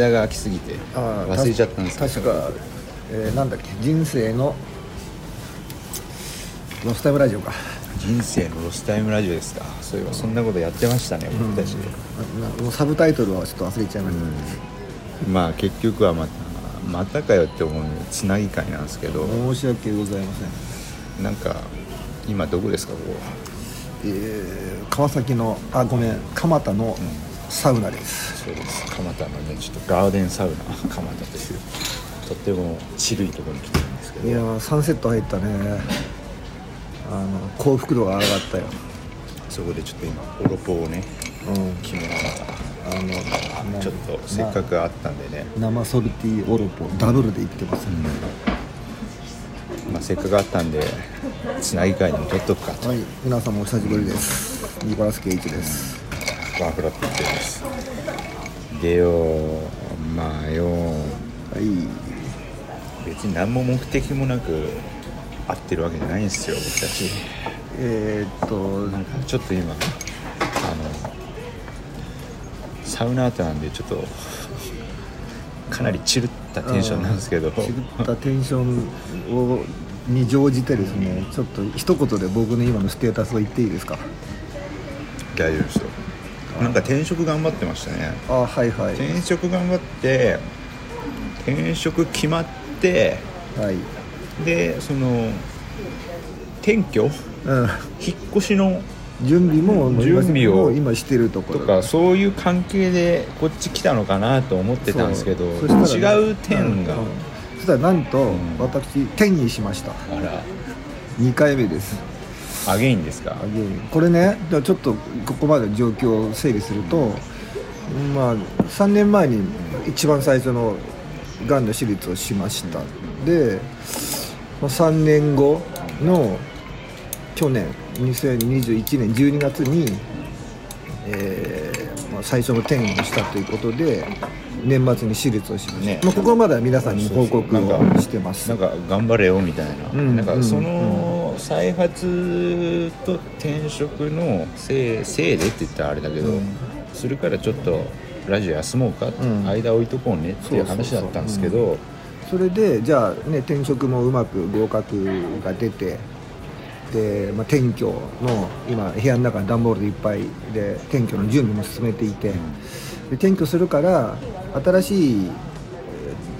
間が空きすぎて忘れちゃったんですけど。確か、えーなんだっけ人生のロスタイムラジオか。人生のロスタイムラジオですか。そういえばそんなことやってましたね僕たち、ななもうサブタイトルはちょっと忘れちゃいました、まあ結局はまたまたかよって思うつなぎ会なんですけど。申し訳ございません。なんか今どこですかここえー川崎のあごめん蒲田のサウナです、そうです蒲田のねちょっとガーデンサウナ 蒲田というとってもチルいところに来てるんですけど。いやーサンセット入ったね。あの幸福度が上がったよ。そこでちょっと今オロポをねうん。決めながあのらちょっとせっかくあったんでね、生ソルティオロポダブルでいってます、まあ、せっかくあったんでつなぎ会でも撮っとくかと。はい皆さんもお久しぶりです。ニコラス・ケイチです。ワークラップですでよまあよ。はい。別に何も目的もなく会ってるわけじゃないんですよ僕たち。えー、っとなんかちょっと今あのサウナートなんでちょっとかなりチルったテンションなんですけど。チルったテンションをに乗じてですねちょっと一言で僕の今のステータスを言っていいですか？大丈夫ですよなんか転職頑張ってましたね。あはいはい。転職頑張って転職決まってはい。でその転居？うん。引っ越しの準備も準備を今してるとことろかそういう関係でこっち来たのかなと思ってたんですけどね違う点が、うん。そしたらなんと、ん。私転移しました。あら。2回目ですアゲインですか？あゲインこれねちょっとここまでの状況を整理すると、まあ3年前に一番最初のがんの手術をしました。で、まあ、3年後の去年2021年12月に、えーまあ、最初の転移をしたということで年末に手術をしました、ね。まあ、ここまでは皆さんに報告をしてます。なんか頑張れよみたいな、うんなんかその再発と転職のせいせいでって言ったらあれだけど、うん。するからちょっとラジオ休もうか、ん。間置いとこうねっていう話だったんですけどそれでじゃあね転職もうまく合格が出てで、まあ、転居の今部屋の中に段ボールでいっぱいで転居の準備も進めていて、で転居するから新しい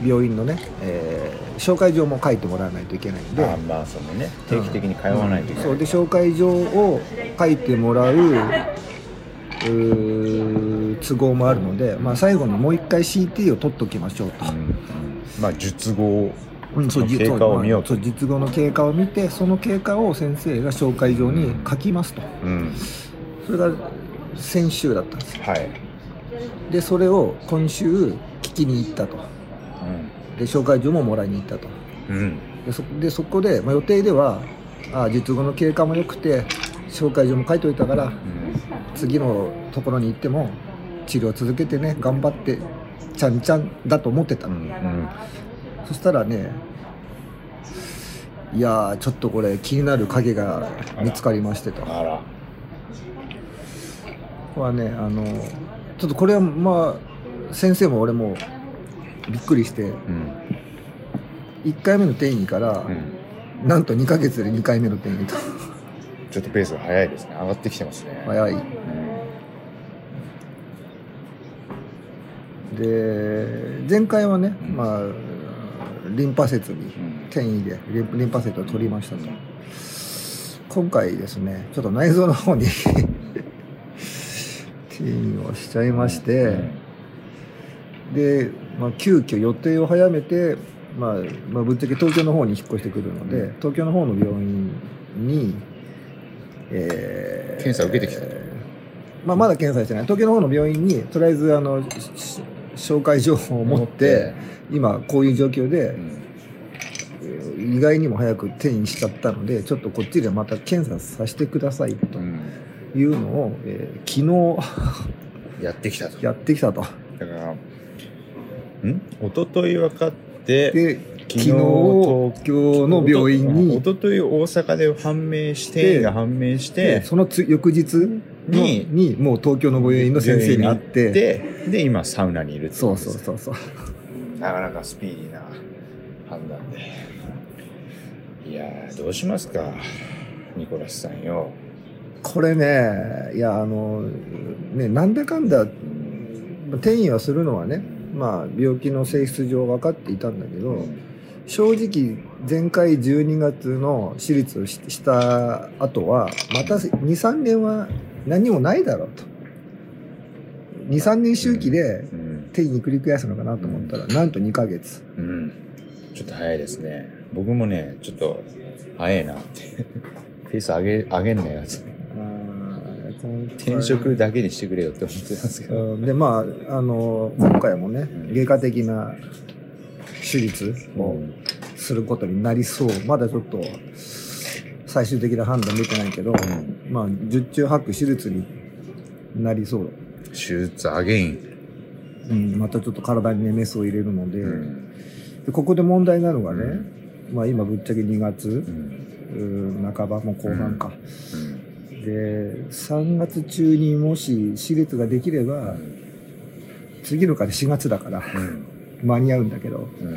えー病院のね、えー紹介状も書いてもらわないといけないんで。あまあそのね。定期的に通わないといけない、そう。で紹介状を書いてもらう都合もあるので、まあ、最後にもう一回 CT を取っときましょうと。うんうん。まあ術後の経過を見ようと。そう実後の経過を見てその経過を先生が紹介状に書きますと。うん。それが先週だったんですよ。はい、でそれを今週聞きに行ったとで紹介状ももらいに行ったと。うん。うん、でそでそこで、まあ、予定ではあ術後の経過も良くて紹介状も書いておいたから次のところに行っても治療続けてね頑張ってちゃんちゃんだと思ってた。の、うんうん。そしたらねいやーちょっとこれ気になる影が見つかりましてと。これはねあのちょっとこれはまあ先生も俺もびっくりしてうん。1回目の転移から、うん。なんと2ヶ月で2回目の転移と。ちょっとペースが早いですね。上がってきてますね。早い。うん。で前回はね、まあリンパ節にうん。転移でリンリンパ節を取りましたと。今回ですねちょっと内臓の方に 転移をしちゃいまして、で、まあ、急遽予定を早めて、まあ、まあぶっちゃけ東京の方に引っ越してくるので、うん。東京の方の病院に、えー検査を受けてきたまあ、まだ検査してない。東京の方の病院にとりあえずあのし紹介状を持って今こういう状況でう、ん。意外にも早く転移しちゃったのでちょっとこっちでまた検査させてくださいとうん。いうのを、えー昨やってきたと。日やってきたと。だからん？一昨日分かってで昨日東京の病院に。一昨日大阪で判明して判明しでてそのつ翌日のににもう東京の病院の先生に会って。でで今サウナにいるってそうそうそうそう。なかなかスピーディーな判断で。いやーどうしますかニコラスさんよ。これねいやあのねなんだかんだ転移はするのはねまあ病気の性質上分かっていたんだけど、正直前回12月の手術をしした後はまた23年は何もないだろうと。23年周期でうん、転移に繰り返すのかなと思ったらなんと2ヶ月。うん、ちょっと早いですね。僕もねちょっと早いなって。ペース上げ上げんなよって転職だけにしてくれよって思ってたんですけど、うん。でまああの今回もねうん。外科的な手術をうん。することになりそう。まだちょっと最終的な判断出てないけど、まあ十中八九手術になりそう、手術アゲイン、うん、またちょっと体にねメスを入れるので,、うん。でここで問題なのがね、うん。まあ今ぶっちゃけ2月うん。うん半ばもう後半か、うんで3月中にもし手術ができれば次のから4月だからうん。間に合うんだけどうん。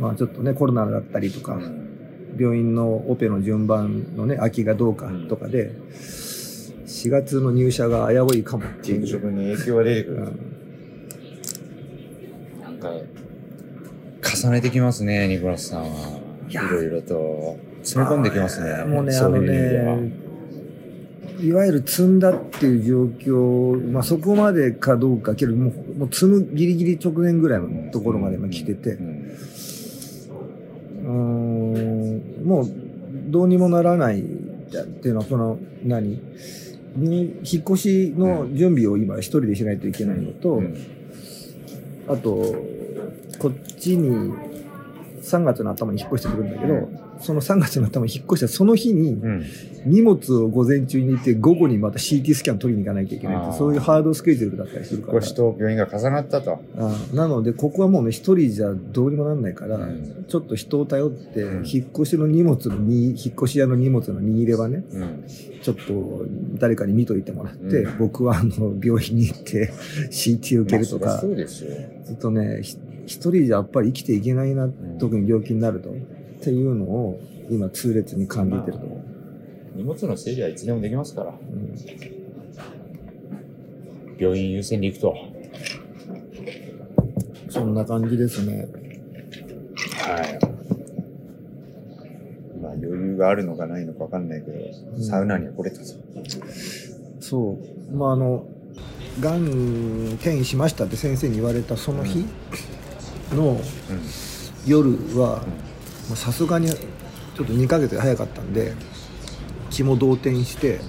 まあちょっとねコロナだったりとか、うん。病院のオペの順番のね空きがどうかとかで、4月の入社が危ういかも。っていう転職に影響が出てくる、うん。なんか重ねてきますねニコラスさんは。いやろいろと。詰め込んできますね。もうねあのそういう意味では。ねいわゆる積んだっていう状況、まあ、そこまでかどうかけどもうもう積むギリギリ直前ぐらいのところまで今来てて。う、んもうどうにもならないっていうのはその何？に引っ越しの準備を今一人でしないといけないのと、うん。あとこっちに3月の頭に引っ越してくるんだけど、その3月の頭に引っ越したその日にうん。荷物を午前中に行って午後にまた CT スキャン取りに行かなきゃいけないそういうハードスケジュールだったりするから。引っ越しと病院が重なったと。あなのでここはもうね一人じゃどうにもなんないから、うん。ちょっと人を頼って、うん。引っ越しの荷物のに引っ越し屋の荷物の握ればねうん。ちょっと誰かに見といてもらって、うん。僕はあの病院に行って CT 受けるとか、まあそうですよ。ずっとねひ一人じゃやっぱり生きていけないな、特に病気になるとっていうのを今痛烈に感じてると思う、荷物の整理はいつでもできますから。うん。病院優先に行くと。そんな感じですね。はい。まあ余裕があるのかないのか分かんないけど、うん。サウナには来れたぞ。そう。まああのがん転移しましたって先生に言われたその日のうん。夜はまあさすがにちょっと2ヶ月早かったんで気も動転して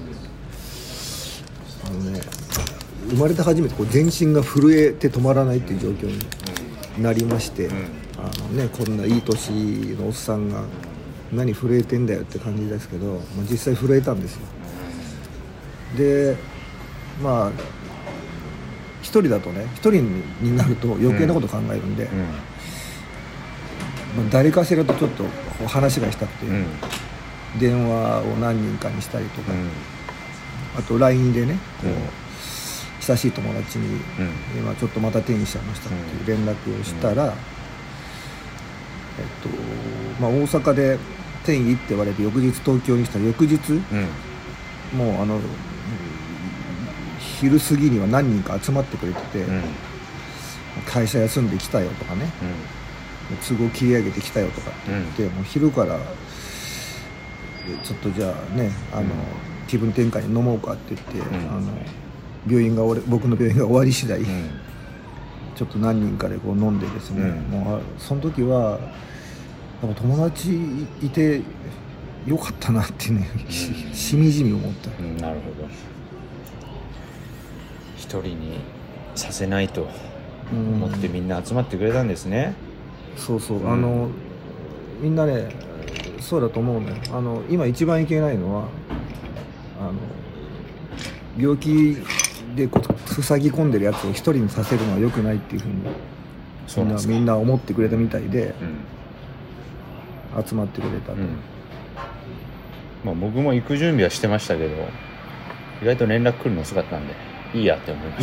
あのね生まれて初めてこう全身が震えて止まらないっていう状況になりまして、ん。あのね、こんないい年のおっさんが何震えてんだよって感じですけど、まあ、実際震えたんですよ。でまあ一人だとね一人になると余計なこと考えるんで、うん。まあ、誰かしらとちょっと話がしたくて、うん。電話を何人かにしたりとか、うん。あと LINE でねこう、うん。親しい友達に、うん。今ちょっとまた転移しちゃいましたっていう連絡をしたら、えっとまあ、大阪で転移って言われて翌日東京に来た翌日うん。もうあの昼過ぎには何人か集まってくれてて、うん。会社休んできたよとかね都合切り上げてきたよとかって言って、もう昼からえちょっとじゃあねあの、うん。気分転換に飲もうかって言って、ん。あの病院が終わり僕の病院が終わり次第、うん。ちょっと何人かでこう飲んでですね、うん。もうあその時はやっぱ友達いてよかったなってね、ししみじみ思った、うんなるほど。一人にさせないとうん思ってみんな集まってくれたんですねそうそう、うん。あのみんなねそうだと思うね。あの今一番いけないのはあの病気でこう塞ぎ込んでるやつを一人にさせるのは良くないっていうふうにみんなみんな思ってくれたみたいで集まってくれたと、うん。まあ僕も行く準備はしてましたけど意外と連絡来るの遅かったんでいいやって思いま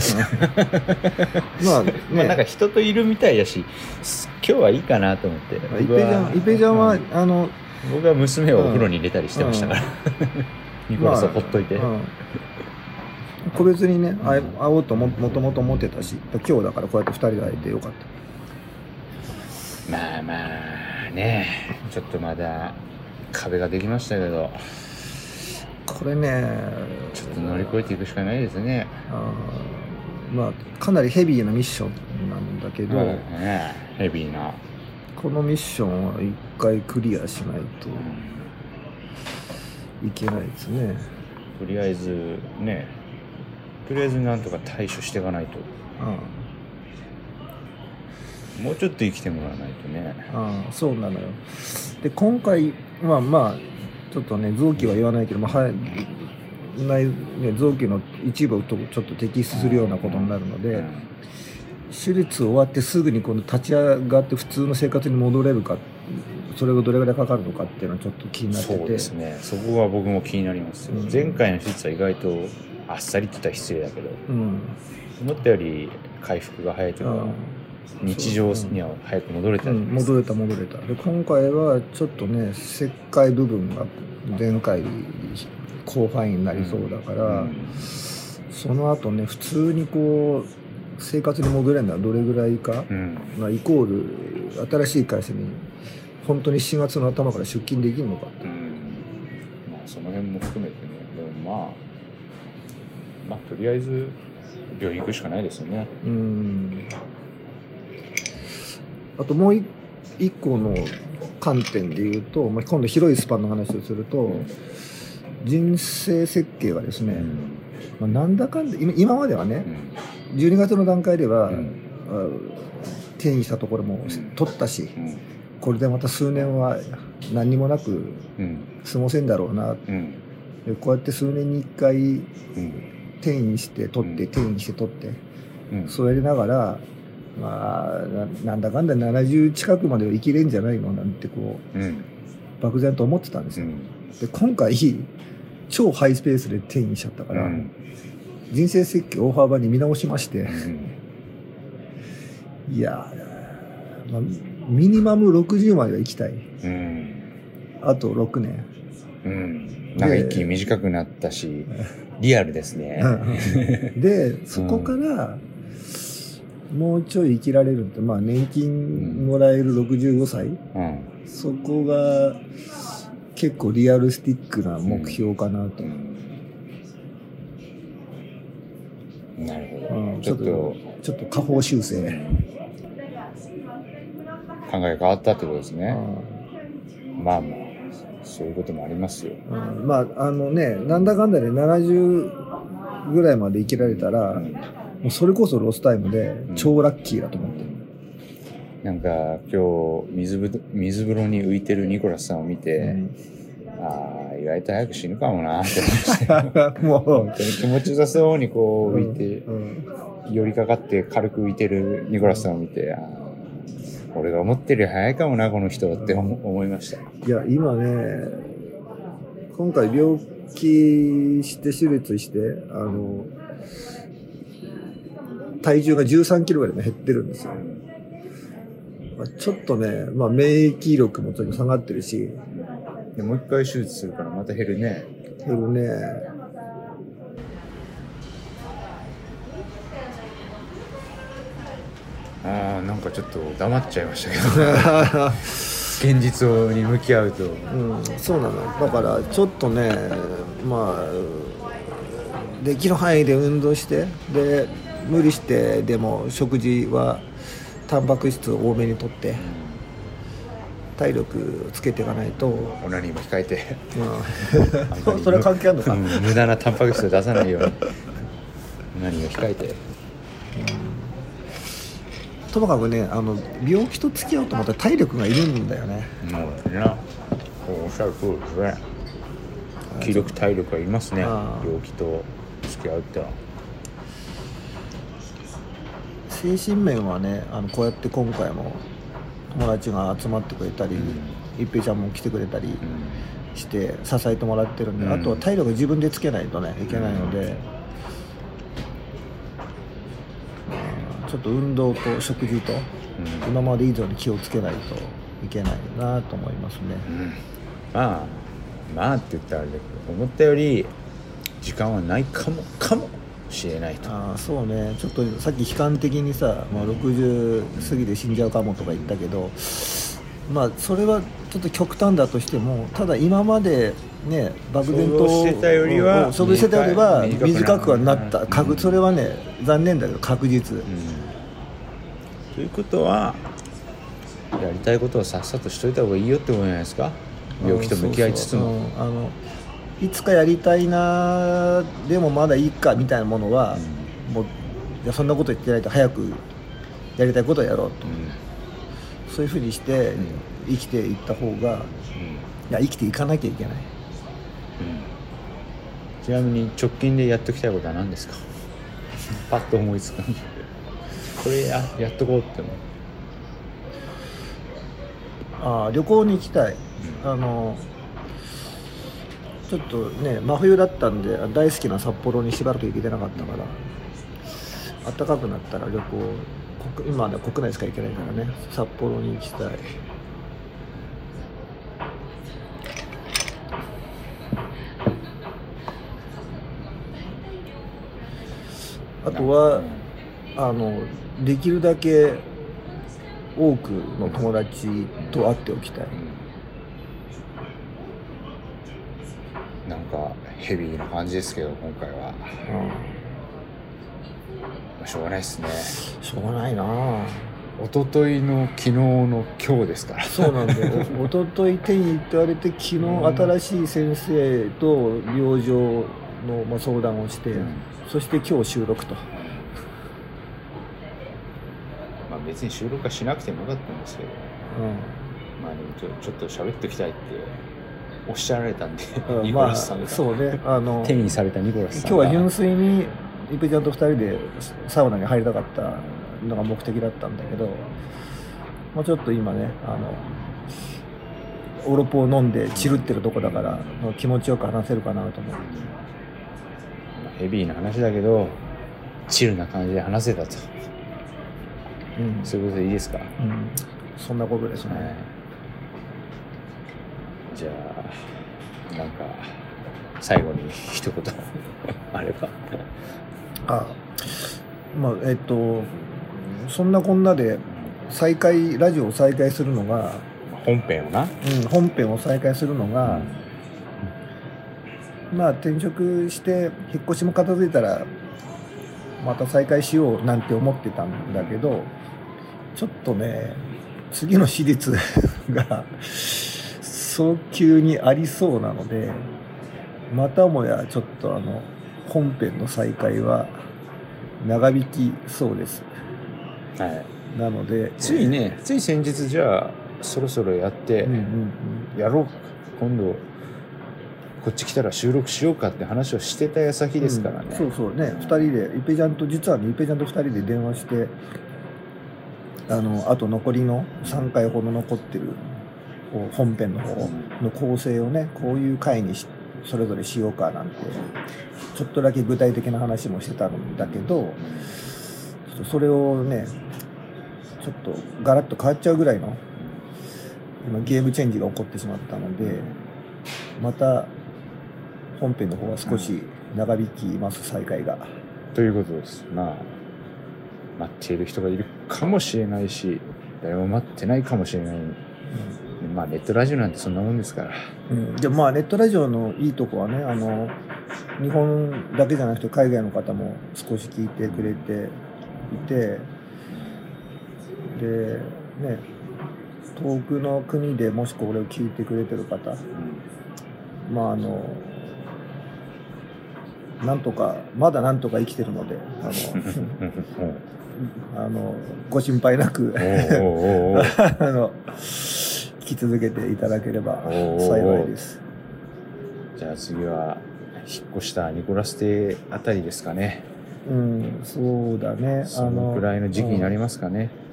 した、まあねまあなんか人といるみたいやしす今日はいいかなと思って。まあイペちゃんゃんは、うん。あの僕は娘をお風呂に入れたりしてましたから、ニコラスをほっといて、まあうん。個別にね会おうとももともと思ってたし今日だからこうやって2人で会えてよかった。まあまあね。ちょっとまだ壁ができましたけどこれねちょっと乗り越えていくしかないですね。あーまあかなりヘビーなミッションなんだけど、うんね。ヘビーな、このミッションは一回クリアしないといけないですね。とりあえずねとりあえずなんとか対処していかないと。もうちょっと生きてもらわないとね。ああそうなのよ。で今回まあまあちょっとね臓器は言わないけど、まあ、はいね、臓器の一部をとちょっと摘出するようなことになるので、うん。手術終わってすぐにこの立ち上がって普通の生活に戻れるかそれがどれぐらいかかるのかっていうのはちょっと気になってて。そうですね。そこは僕も気になりますよ、うん。前回の手術は意外とあっさりって言ったら失礼だけど。うん。思ったより回復が早いというか、日常には早く戻れた。うん、戻れた戻れた。で今回はちょっとね切開部分が前回広範囲になりそうだから、うん。その後ね普通にこう生活に戻れるのはどれぐらいか、うん。まあ、イコール新しい会社に本当に7月の頭から出勤できるのか。ってうん。まあその辺も含めてね。でもまあまあとりあえず病院行くしかないですよね。うんあともう一一個の観点で言うと、まあ、今度広いスパンの話をすると人生設計がですね、うん。まあ、なんだかんだ今今まではねうん。12月の段階では、うん。あ転移したところもん。取ったし、うん。これでまた数年は何にもなくうん。過ごせんだろうな。うこうやって数年に1回うん。転移して取って、うん。転移して取ってうん。そうやりながらまあななんだかんだ70近くまでは生きれんじゃないのなんてこうん。う漠然と思ってたんですよ、うん。で今回超ハイスペースで転移しちゃったから、うん。人生設計大幅に見直しまして、うん。いやー、まあ、ミニマム60までは行きたい。うん。あと6年うん。なん。か一気に短くなったしリアルですね。でそこからもうちょい生きられるってまあ年金もらえる65歳、うん。そこが結構リアルスティックな目標かなと、うん。なるほうん。どちょっとちょっと下方修正、考えが変わったってことですね。うまあまあそういうこともありますよ。まああのねなんだかんだで70ぐらいまで生きられたら、うんもうそれこそロスタイムでん。超ラッキーだと思ってる、なんか今日水ぶ水風呂に浮いてるニコラスさんを見て、うん。ああ意外と早く死ぬかもなって思いましたよもう。本当に気持ちよさそうにこう浮いて、うん。寄りかかって軽く浮いてるニコラスさんを見て、俺が思ってるより早いかもなこの人って思思いました。いや今ね今回病気して手術してあの体重が13キロぐらい減ってるんですよ、まあ、ちょっとね、まあ、免疫力もちょっと下がってるし。でもう一回手術するからまた減るね。減るね。ああなんかちょっと黙っちゃいましたけど。現実に向き合うと。うん、そうなのだからちょっとねまあできる範囲で運動してで無理してでも食事はタンパク質を多めにとって体力をつけていかないと、うん、オナニーも控えて そ それは関係あるのか、うん無駄なタンパク質を出さないように。オナニーを控えて。ともかくねあの病気と付き合うとまた体力がいるんだよね。もうなおっしゃる通りですね。気力体力がいりますね。病気と付き合うってのは精神面はねあのこうやって今回も友達が集まってくれたり、一平ちゃんも来てくれたりうん。して支えてもらってるんで、うん。あとは体力自分でつけないとねいけないので、うんちょっと運動と食事とうん。今まで以上に気をつけないといけないなと思いますね。うん。まあまあって言ったらあれだけど思ったより時間はないかもかもしれないと。ああそうね。ちょっとさっき悲観的にさ、まあ、60過ぎで死んじゃうかもとか言ったけどまあそれはちょっと極端だとしてもただ今までね漠然と想像してたよりはしてたよりは短くはなった。うそれはね残念だけど確実。うん。ということはやりたいことをさっさとしといた方がいいよってことじゃないですか。病気と向き合いつつも。うんあのいつかやりたいなでもまだいいかみたいなものは、もういやそんなこと言ってないと早くやりたいことをやろうと。うんそういうふうにしてん生きていった方がいや生きていかなきゃいけない。ちなみに直近でやっときたいことは何ですか？パッと思いつくんでこれややっとこうって思う。ああ旅行に行きたい、あのちょっとね真冬だったんで大好きな札幌にしばらく行けてなかったから暖かくなったら旅行国今はね国内しか行けないからね札幌に行きたい。あとはあのできるだけ多くの友達と会っておきたい、なんかヘビーな感じですけど今回は、まあしょうがないですね。しょうがないな。あ一昨日の昨日の今日ですから。そうなんだよ。お一昨日手に入って言われて昨日新しい先生と病状の、まあ、相談をして、うん。そして今日収録と。まあ別に収録はしなくてもよかったんですけど。うまあでもちょちょっと喋っておきたいっておっしゃられたんで、ん、うん、ニコまあラスさんが。そうねあの手にされたニコラスさんが。今日は純粋にイペちゃんと二人でサウナに入りたかったのが目的だったんだけど、まあ、ちょっと今ねあのオロポを飲んでチルってるとこだからもう気持ちよく話せるかなと思って。ヘビーな話だけどチルな感じで話せたと。うん、そういうことでいいですか、うん、そんなことですね、はい。じゃあなんか最後に一言 あれば。あまあえっとそんなこんなで再開ラジオを再開するのが、本編をな。うん、本編を再開するのが、まあ転職して引っ越しも片付いたらまた再開しようなんて思ってたんだけどちょっとね次の私立が早急にありそうなのでまたもやちょっとあの本編の再開は長引きそうです。はい。なのでついねつい先日じゃあそろそろやって、うんうんうん。やろう。今度こっち来たら収録しようかって話をしてた矢先ですからね、うんそうそうね。2人でイペちゃんと実はねイペちゃんと2人で電話してあのあと残りの3回ほど残ってるこう本編の方の構成をねこういう回にしそれぞれしようかなんてちょっとだけ具体的な話もしてたんだけどちょっとそれをねちょっとガラッと変わっちゃうぐらいの今ゲームチェンジが起こってしまったのでまた本編の方は少し長引きます再開が。ということです。まあ待っている人がいるかもしれないし誰も待ってないかもしれないまあネットラジオなんてそんなもんですから。うん、でもまあネットラジオのいいとこはねあの日本だけじゃなくて海外の方も少し聞いてくれていてでね遠くの国でもしこれを聞いてくれてる方まああのなんとかまだなんとか生きてるのであの あのご心配なく。あの聞き続けていただければ幸いです。じゃあ次は引っ越したニコラス邸あたりですかね。うん、そうだね。そのくらいの時期になりますかね、うん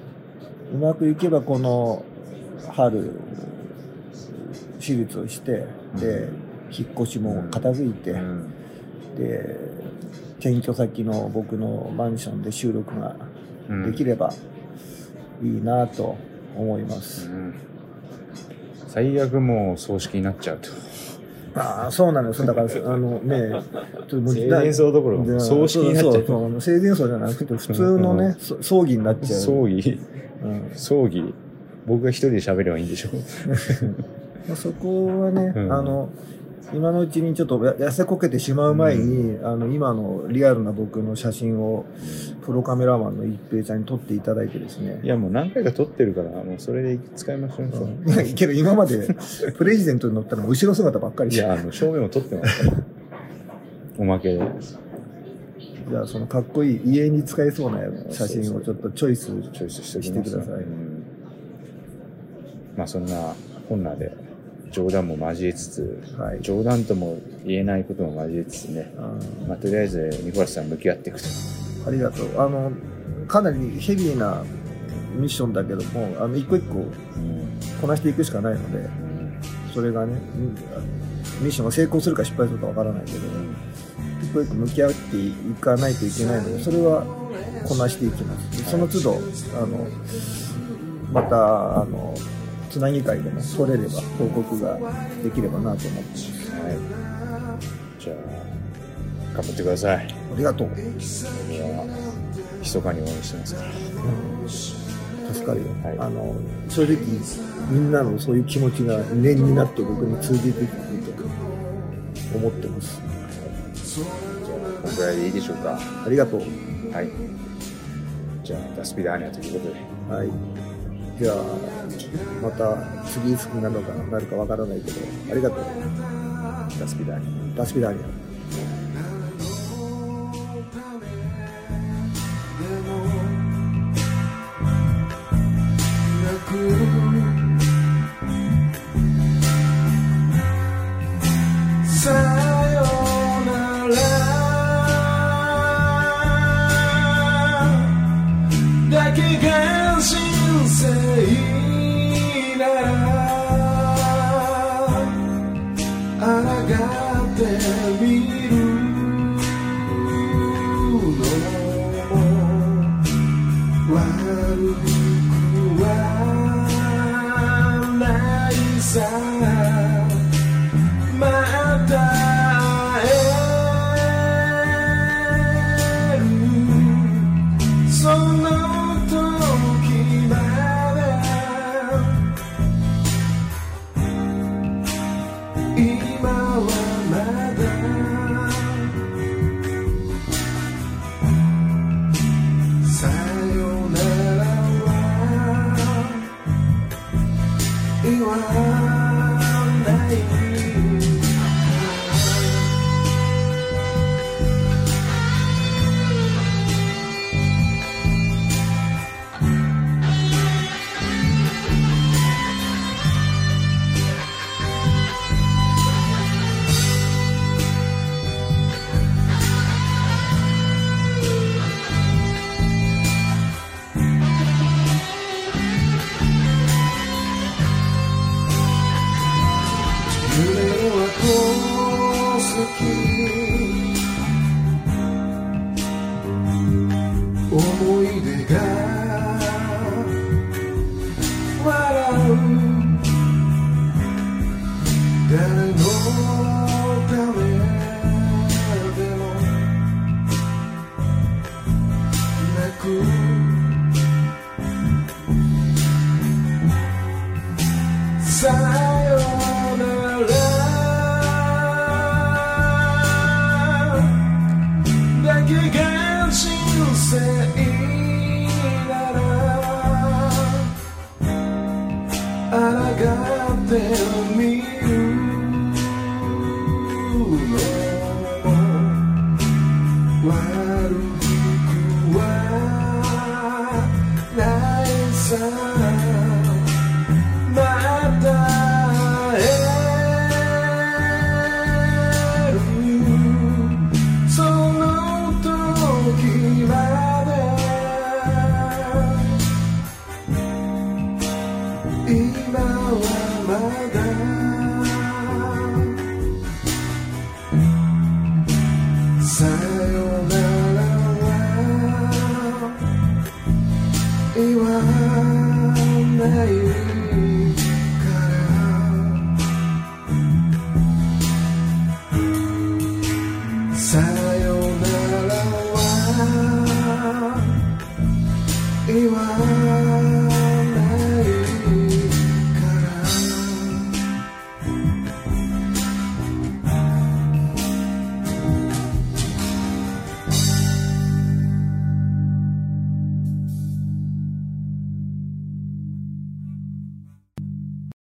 うまくいけばこの春手術をしてで引っ越しも片付いて、うん。で転居先の僕のマンションで収録ができればいいなと思います、うん最悪もう葬式になっちゃうと。ああそうなのよだからあのねちょっと生前葬どころ葬式になっちゃうそうそ生前葬じゃなくて普通のね、そ葬儀になっちゃう。葬儀。うん。葬儀。僕が一人で喋ればいいんでしょ。まあ、そこはね、うん。あの今のうちにちょっとや痩せこけてしまう前に、あの今のリアルな僕の写真をプロカメラマンの一平ちゃんに撮っていただいてですね。いやもう何回か撮ってるからもうそれで使いましょう、う。ん いやけど今までプレジデントに乗ったら後ろ姿ばっかりいやあの正面も撮ってますから。おまけで。じゃあそのかっこいい家に使えそうな写真をちょっとチョイスチョイスしておきますしてください、うん。まあそんなこんなで冗談も交えつつ、はい。冗談とも言えないことも交えつつね、まあ、とりあえずニコラスさん向き合っていくと。ありがとう。あのかなりヘビーなミッションだけどもあの一個一個うん。こなしていくしかないのでうん。それがねうんミッションが成功するか失敗するかわからないけど一個一個向き合っていかないといけないのでそれはこなしていきます。でその都度あのまたあのつなぎ会でも取れれば報告ができればなと思ってます。はい。じゃあ頑張ってください。ありがとう、僕は密かに応援してますから。うん。助かるよ、はい。あの正直みんなのそういう気持ちが念になって僕に通じてくると思ってます。じゃあこんぐらいでいいでしょうか。ありがとう。はい。じゃあダスピダーニャということで。はい。じゃあ、また次いつになるのかなるかわからないけど、ありがとう。ダスピダーニャダスピダーニ生